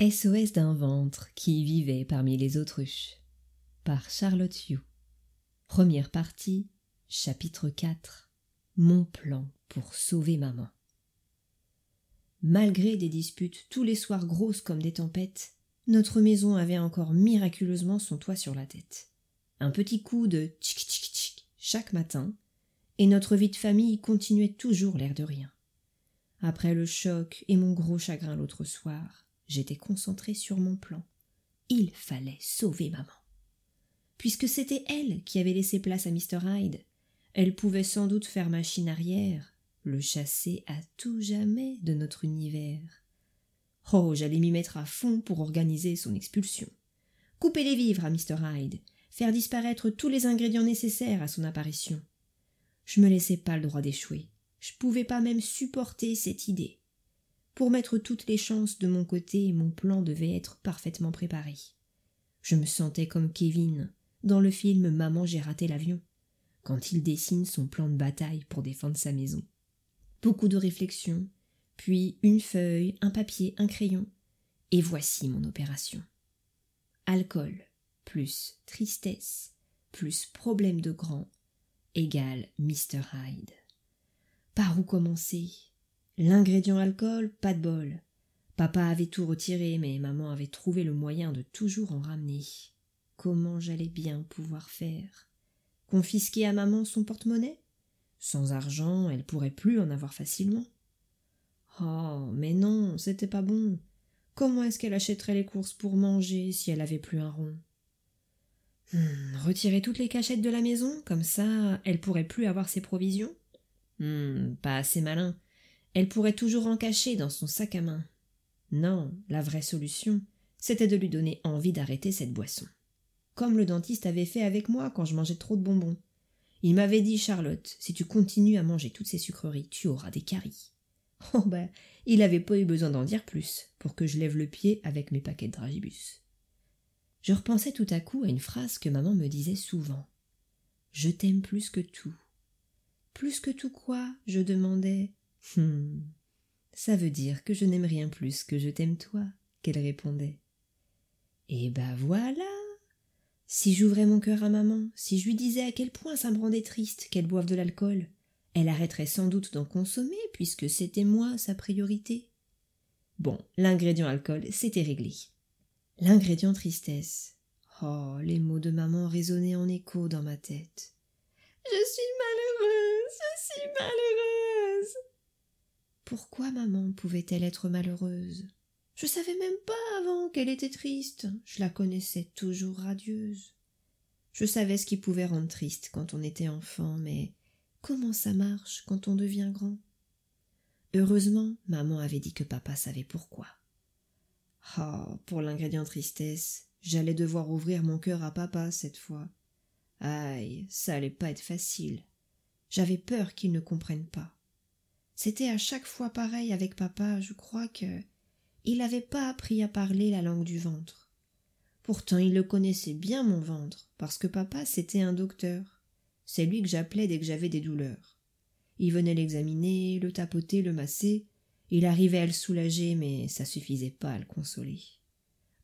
SOS d'un ventre qui vivait parmi les autruches par Charlotte Hugh. Première partie, chapitre 4 Mon plan pour sauver maman. Malgré des disputes tous les soirs grosses comme des tempêtes, notre maison avait encore miraculeusement son toit sur la tête. Un petit coup de tchic tchic tchic chaque matin, et notre vie de famille continuait toujours l'air de rien. Après le choc et mon gros chagrin l'autre soir, j'étais concentré sur mon plan. Il fallait sauver maman. Puisque c'était elle qui avait laissé place à Mr. Hyde, elle pouvait sans doute faire machine arrière, le chasser à tout jamais de notre univers. Oh, j'allais m'y mettre à fond pour organiser son expulsion. Couper les vivres à Mr. Hyde, faire disparaître tous les ingrédients nécessaires à son apparition. Je me laissais pas le droit d'échouer. Je pouvais pas même supporter cette idée. Pour mettre toutes les chances de mon côté, mon plan devait être parfaitement préparé. Je me sentais comme Kevin dans le film Maman j'ai raté l'avion, quand il dessine son plan de bataille pour défendre sa maison. Beaucoup de réflexions, puis une feuille, un papier, un crayon, et voici mon opération. Alcool plus tristesse plus problème de grand égale Mr. Hyde. Par où commencer? L'ingrédient alcool, pas de bol. Papa avait tout retiré, mais maman avait trouvé le moyen de toujours en ramener. Comment j'allais bien pouvoir faire? Confisquer à maman son porte-monnaie? Sans argent, elle pourrait plus en avoir facilement. Oh, mais non, c'était pas bon. Comment est-ce qu'elle achèterait les courses pour manger si elle avait plus un rond? Hmm, Retirer toutes les cachettes de la maison, comme ça, elle pourrait plus avoir ses provisions? Hmm, Pas assez malin. Elle pourrait toujours en cacher dans son sac à main. Non, la vraie solution, c'était de lui donner envie d'arrêter cette boisson. Comme le dentiste avait fait avec moi quand je mangeais trop de bonbons. Il m'avait dit Charlotte, si tu continues à manger toutes ces sucreries, tu auras des caries. Oh ben, il avait pas eu besoin d'en dire plus pour que je lève le pied avec mes paquets de dragibus. Je repensais tout à coup à une phrase que maman me disait souvent. Je t'aime plus que tout. Plus que tout quoi? je demandais. Hum. Ça veut dire que je n'aime rien plus que je t'aime toi, qu'elle répondait. Eh ben voilà. Si j'ouvrais mon cœur à maman, si je lui disais à quel point ça me rendait triste qu'elle boive de l'alcool, elle arrêterait sans doute d'en consommer, puisque c'était moi sa priorité. Bon, l'ingrédient alcool, c'était réglé. L'ingrédient tristesse. Oh, les mots de maman résonnaient en écho dans ma tête. Je suis malheureuse, je suis malheureuse. Pourquoi maman pouvait-elle être malheureuse? Je savais même pas avant qu'elle était triste. Je la connaissais toujours radieuse. Je savais ce qui pouvait rendre triste quand on était enfant, mais comment ça marche quand on devient grand? Heureusement, maman avait dit que papa savait pourquoi. Ah, pour l'ingrédient tristesse, j'allais devoir ouvrir mon cœur à papa cette fois. Aïe, ça allait pas être facile. J'avais peur qu'il ne comprenne pas. C'était à chaque fois pareil avec papa, je crois que il n'avait pas appris à parler la langue du ventre. Pourtant il le connaissait bien mon ventre, parce que papa c'était un docteur. C'est lui que j'appelais dès que j'avais des douleurs. Il venait l'examiner, le tapoter, le masser. Il arrivait à le soulager, mais ça suffisait pas à le consoler.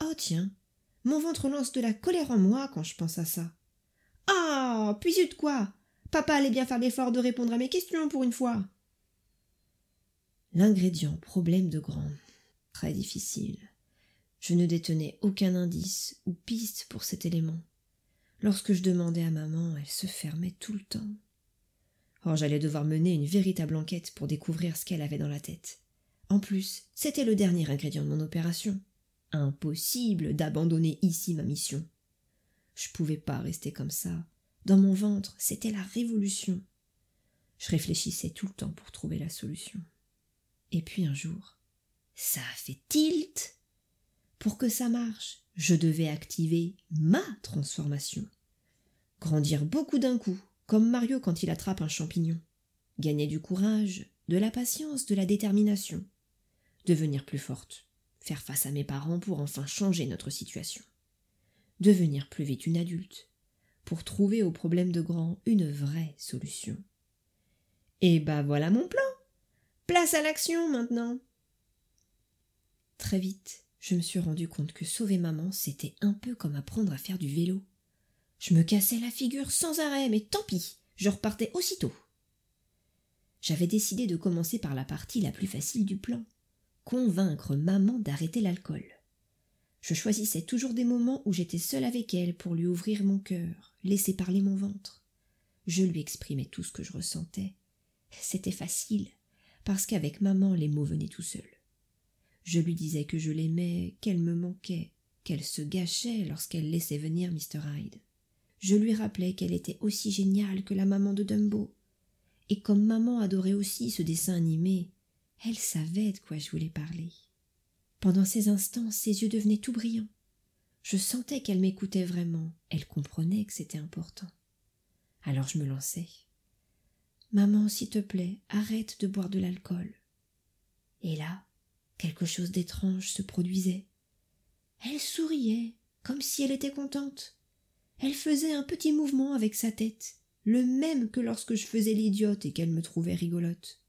Oh tiens, mon ventre lance de la colère en moi quand je pense à ça. Ah, puis de quoi? Papa allait bien faire l'effort de répondre à mes questions pour une fois. L'ingrédient problème de grand. Très difficile. Je ne détenais aucun indice ou piste pour cet élément. Lorsque je demandais à maman, elle se fermait tout le temps. Or j'allais devoir mener une véritable enquête pour découvrir ce qu'elle avait dans la tête. En plus, c'était le dernier ingrédient de mon opération. Impossible d'abandonner ici ma mission. Je pouvais pas rester comme ça. Dans mon ventre, c'était la révolution. Je réfléchissais tout le temps pour trouver la solution. Et puis un jour, ça a fait tilt. Pour que ça marche, je devais activer ma transformation. Grandir beaucoup d'un coup, comme Mario quand il attrape un champignon. Gagner du courage, de la patience, de la détermination. Devenir plus forte. Faire face à mes parents pour enfin changer notre situation. Devenir plus vite une adulte. Pour trouver aux problèmes de grand une vraie solution. Et bah voilà mon plan. Place à l'action maintenant. Très vite, je me suis rendu compte que sauver maman, c'était un peu comme apprendre à faire du vélo. Je me cassais la figure sans arrêt, mais tant pis, je repartais aussitôt. J'avais décidé de commencer par la partie la plus facile du plan convaincre maman d'arrêter l'alcool. Je choisissais toujours des moments où j'étais seule avec elle pour lui ouvrir mon cœur, laisser parler mon ventre. Je lui exprimais tout ce que je ressentais. C'était facile, parce qu'avec maman les mots venaient tout seuls. Je lui disais que je l'aimais, qu'elle me manquait, qu'elle se gâchait lorsqu'elle laissait venir Mr. Hyde. Je lui rappelais qu'elle était aussi géniale que la maman de Dumbo. Et comme maman adorait aussi ce dessin animé, elle savait de quoi je voulais parler. Pendant ces instants, ses yeux devenaient tout brillants. Je sentais qu'elle m'écoutait vraiment, elle comprenait que c'était important. Alors je me lançai. Maman, s'il te plaît, arrête de boire de l'alcool. Et là, quelque chose d'étrange se produisait. Elle souriait, comme si elle était contente. Elle faisait un petit mouvement avec sa tête, le même que lorsque je faisais l'idiote et qu'elle me trouvait rigolote.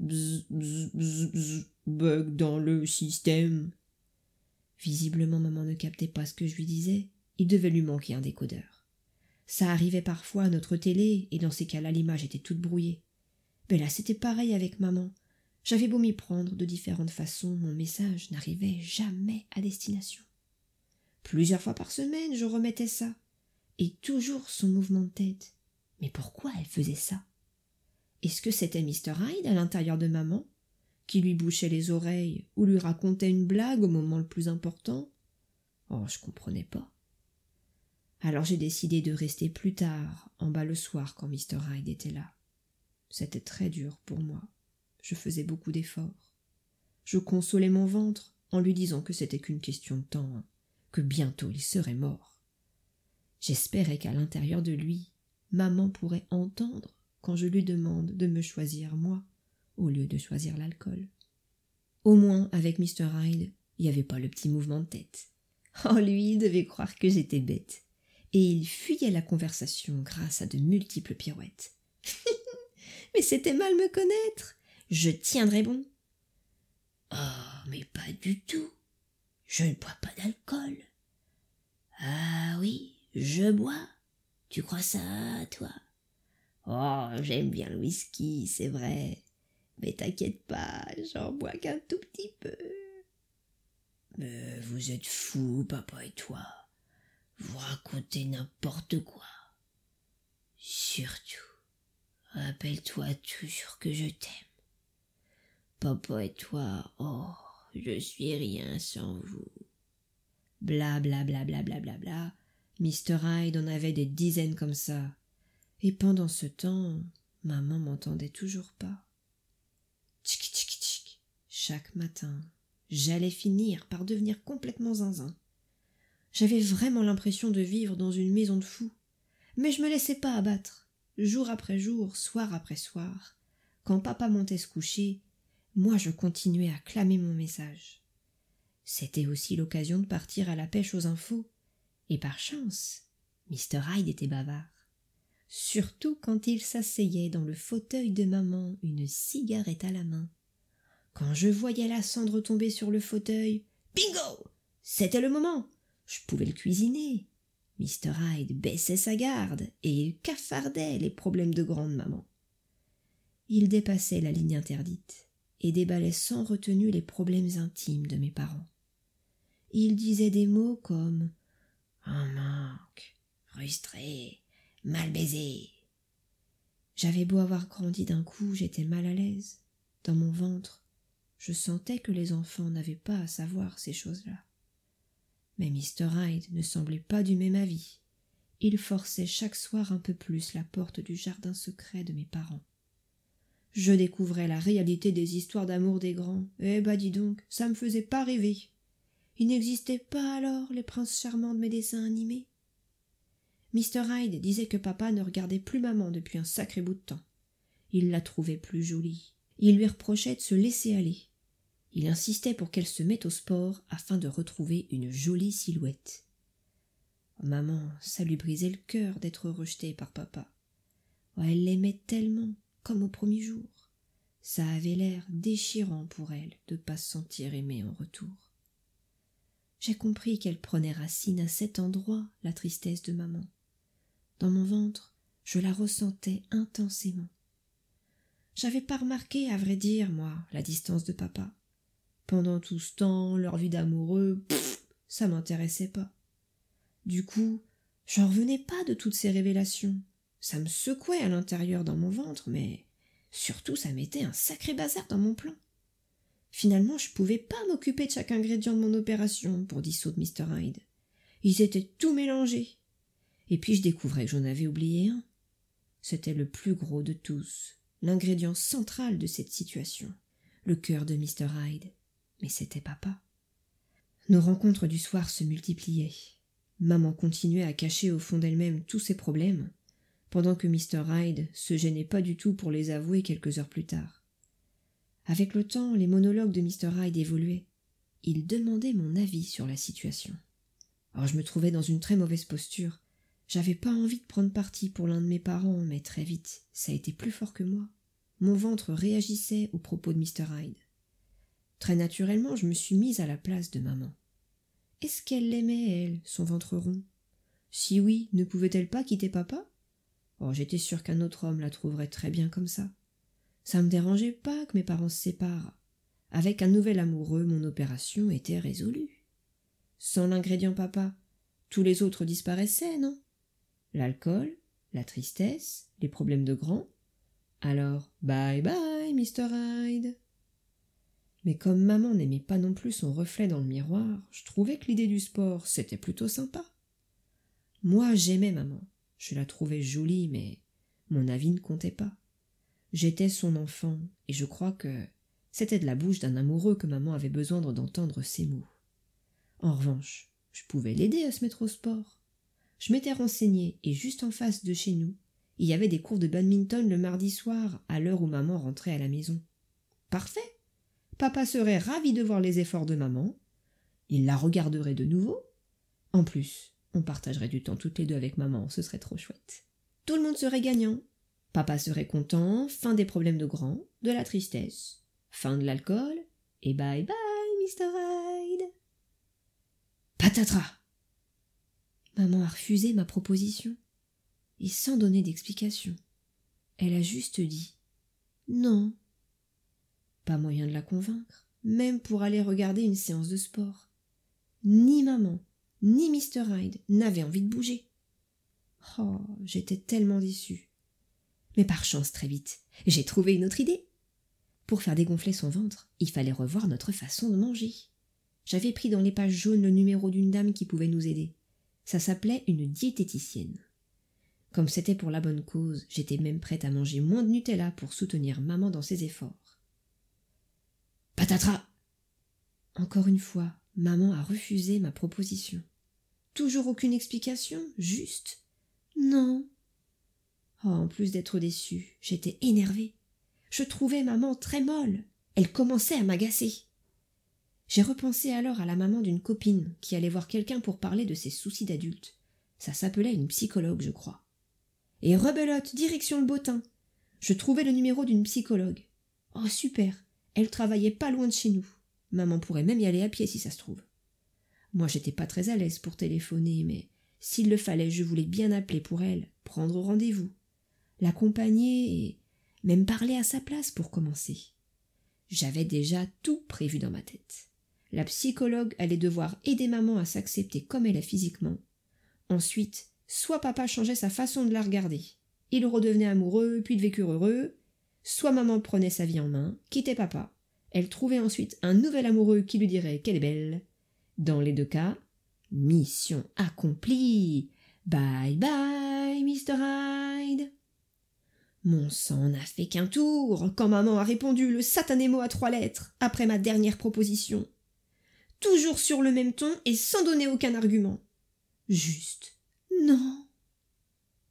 Bzz, bzz, bzz, bzz, bug dans le système. Visiblement, maman ne captait pas ce que je lui disais. Il devait lui manquer un décodeur. Ça arrivait parfois à notre télé, et dans ces cas-là, l'image était toute brouillée. Mais là, c'était pareil avec maman. J'avais beau m'y prendre de différentes façons, mon message n'arrivait jamais à destination. Plusieurs fois par semaine, je remettais ça. Et toujours son mouvement de tête. Mais pourquoi elle faisait ça? Est-ce que c'était Mr. Hyde à l'intérieur de maman, qui lui bouchait les oreilles ou lui racontait une blague au moment le plus important? Oh, je comprenais pas. Alors j'ai décidé de rester plus tard, en bas le soir, quand Mr. Hyde était là. C'était très dur pour moi. Je faisais beaucoup d'efforts. Je consolais mon ventre en lui disant que c'était qu'une question de temps, hein, que bientôt il serait mort. J'espérais qu'à l'intérieur de lui, maman pourrait entendre quand je lui demande de me choisir moi au lieu de choisir l'alcool. Au moins, avec Mr. Hyde, il n'y avait pas le petit mouvement de tête. Oh, lui, il devait croire que j'étais bête. Et il fuyait la conversation grâce à de multiples pirouettes. mais c'était mal me connaître. Je tiendrais bon. Oh, mais pas du tout. Je ne bois pas d'alcool. Ah oui, je bois. Tu crois ça, toi? Oh, j'aime bien le whisky, c'est vrai. Mais t'inquiète pas, j'en bois qu'un tout petit peu. Mais vous êtes fous, papa et toi. Vous racontez n'importe quoi. Surtout, rappelle-toi toujours que je t'aime. Papa et toi, oh, je suis rien sans vous. Bla bla bla bla bla bla bla. Mr. Hyde en avait des dizaines comme ça. Et pendant ce temps, maman m'entendait toujours pas. Tchic tchic tchic. Chaque matin, j'allais finir par devenir complètement zinzin. J'avais vraiment l'impression de vivre dans une maison de fous. Mais je me laissais pas abattre. Jour après jour, soir après soir. Quand papa montait se coucher, moi je continuais à clamer mon message. C'était aussi l'occasion de partir à la pêche aux infos. Et par chance, Mr. Hyde était bavard surtout quand il s'asseyait dans le fauteuil de maman, une cigarette à la main. Quand je voyais la cendre tomber sur le fauteuil, bingo C'était le moment Je pouvais le cuisiner. Mr. Hyde baissait sa garde et cafardait les problèmes de grande-maman. Il dépassait la ligne interdite et déballait sans retenue les problèmes intimes de mes parents. Il disait des mots comme un manque, frustré, mal baisé. J'avais beau avoir grandi d'un coup, j'étais mal à l'aise. Dans mon ventre, je sentais que les enfants n'avaient pas à savoir ces choses-là. Mais Mr. Hyde ne semblait pas du même avis. Il forçait chaque soir un peu plus la porte du jardin secret de mes parents. Je découvrais la réalité des histoires d'amour des grands. Eh bah dis donc, ça me faisait pas rêver. Il n'existait pas alors les princes charmants de mes dessins animés? Mr. Hyde disait que papa ne regardait plus maman depuis un sacré bout de temps. Il la trouvait plus jolie. Il lui reprochait de se laisser aller. Il insistait pour qu'elle se mette au sport afin de retrouver une jolie silhouette. Maman, ça lui brisait le cœur d'être rejetée par papa. Elle l'aimait tellement, comme au premier jour. Ça avait l'air déchirant pour elle de ne pas se sentir aimée en retour. j'ai compris qu'elle prenait racine à cet endroit, la tristesse de maman. Dans mon ventre, je la ressentais intensément. J'avais pas remarqué, à vrai dire, moi, la distance de papa. Pendant tout ce temps, leur vie d'amoureux, ça m'intéressait pas. Du coup, j'en revenais pas de toutes ces révélations. Ça me secouait à l'intérieur dans mon ventre, mais surtout ça mettait un sacré bazar dans mon plan. Finalement, je pouvais pas m'occuper de chaque ingrédient de mon opération pour dissoudre Mr. Hyde. Ils étaient tout mélangés. Et puis je découvrais que j'en avais oublié un. C'était le plus gros de tous, l'ingrédient central de cette situation, le cœur de Mr. Hyde. Mais c'était papa. Nos rencontres du soir se multipliaient. Maman continuait à cacher au fond d'elle-même tous ses problèmes, pendant que Mr. Hyde se gênait pas du tout pour les avouer quelques heures plus tard. Avec le temps, les monologues de Mr. Hyde évoluaient. Il demandait mon avis sur la situation. Or, je me trouvais dans une très mauvaise posture. J'avais pas envie de prendre parti pour l'un de mes parents, mais très vite, ça a été plus fort que moi. Mon ventre réagissait aux propos de Mr. Hyde. Très naturellement, je me suis mise à la place de maman. Est-ce qu'elle l'aimait, elle, son ventre rond? Si oui, ne pouvait-elle pas quitter papa? Oh, j'étais sûre qu'un autre homme la trouverait très bien comme ça. Ça me dérangeait pas que mes parents se séparent. Avec un nouvel amoureux, mon opération était résolue. Sans l'ingrédient papa, tous les autres disparaissaient, non? L'alcool, la tristesse, les problèmes de grand. Alors, bye bye, Mr. Hyde. Mais comme maman n'aimait pas non plus son reflet dans le miroir, je trouvais que l'idée du sport, c'était plutôt sympa. Moi, j'aimais maman. Je la trouvais jolie, mais mon avis ne comptait pas. J'étais son enfant, et je crois que c'était de la bouche d'un amoureux que maman avait besoin d'entendre ces mots. En revanche, je pouvais l'aider à se mettre au sport. Je m'étais renseignée, et juste en face de chez nous, il y avait des cours de badminton le mardi soir, à l'heure où maman rentrait à la maison. Parfait. Papa serait ravi de voir les efforts de maman. Il la regarderait de nouveau. En plus, on partagerait du temps toutes les deux avec maman, ce serait trop chouette. Tout le monde serait gagnant. Papa serait content, fin des problèmes de grand, de la tristesse, fin de l'alcool, et bye bye, Mr. Hyde. Patatras Maman a refusé ma proposition, et sans donner d'explication. Elle a juste dit Non. Pas moyen de la convaincre, même pour aller regarder une séance de sport. Ni maman, ni Mr. Hyde n'avaient envie de bouger. Oh, j'étais tellement déçue. Mais par chance, très vite, j'ai trouvé une autre idée. Pour faire dégonfler son ventre, il fallait revoir notre façon de manger. J'avais pris dans les pages jaunes le numéro d'une dame qui pouvait nous aider. Ça s'appelait une diététicienne. Comme c'était pour la bonne cause, j'étais même prête à manger moins de Nutella pour soutenir maman dans ses efforts. Encore une fois, maman a refusé ma proposition. Toujours aucune explication, juste non. Oh, en plus d'être déçue, j'étais énervée. Je trouvais maman très molle. Elle commençait à m'agacer. J'ai repensé alors à la maman d'une copine qui allait voir quelqu'un pour parler de ses soucis d'adulte. Ça s'appelait une psychologue, je crois. Et rebelote, direction le bottin. Je trouvais le numéro d'une psychologue. Oh, super. Elle travaillait pas loin de chez nous. Maman pourrait même y aller à pied si ça se trouve. Moi, j'étais pas très à l'aise pour téléphoner, mais s'il le fallait, je voulais bien appeler pour elle, prendre rendez-vous, l'accompagner et même parler à sa place pour commencer. J'avais déjà tout prévu dans ma tête. La psychologue allait devoir aider maman à s'accepter comme elle est physiquement. Ensuite, soit papa changeait sa façon de la regarder. Il redevenait amoureux, puis de vécure heureux. Soit maman prenait sa vie en main, quittait papa. Elle trouvait ensuite un nouvel amoureux qui lui dirait qu'elle est belle. Dans les deux cas, mission accomplie. Bye bye, Mr. Hyde. Mon sang n'a fait qu'un tour quand maman a répondu le satané mot à trois lettres après ma dernière proposition. Toujours sur le même ton et sans donner aucun argument. Juste non.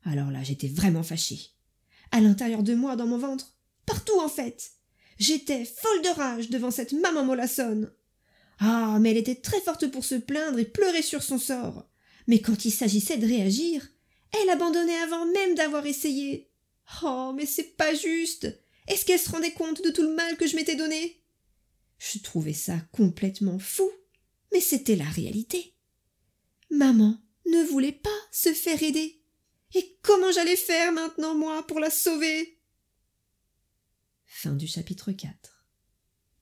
Alors là, j'étais vraiment fâchée. À l'intérieur de moi, dans mon ventre, partout en fait. J'étais folle de rage devant cette maman mollassonne. Ah, mais elle était très forte pour se plaindre et pleurer sur son sort. Mais quand il s'agissait de réagir, elle abandonnait avant même d'avoir essayé. Oh, mais c'est pas juste. Est-ce qu'elle se rendait compte de tout le mal que je m'étais donné? Je trouvais ça complètement fou. Mais c'était la réalité. Maman ne voulait pas se faire aider. Et comment j'allais faire maintenant, moi, pour la sauver? Fin du chapitre 4.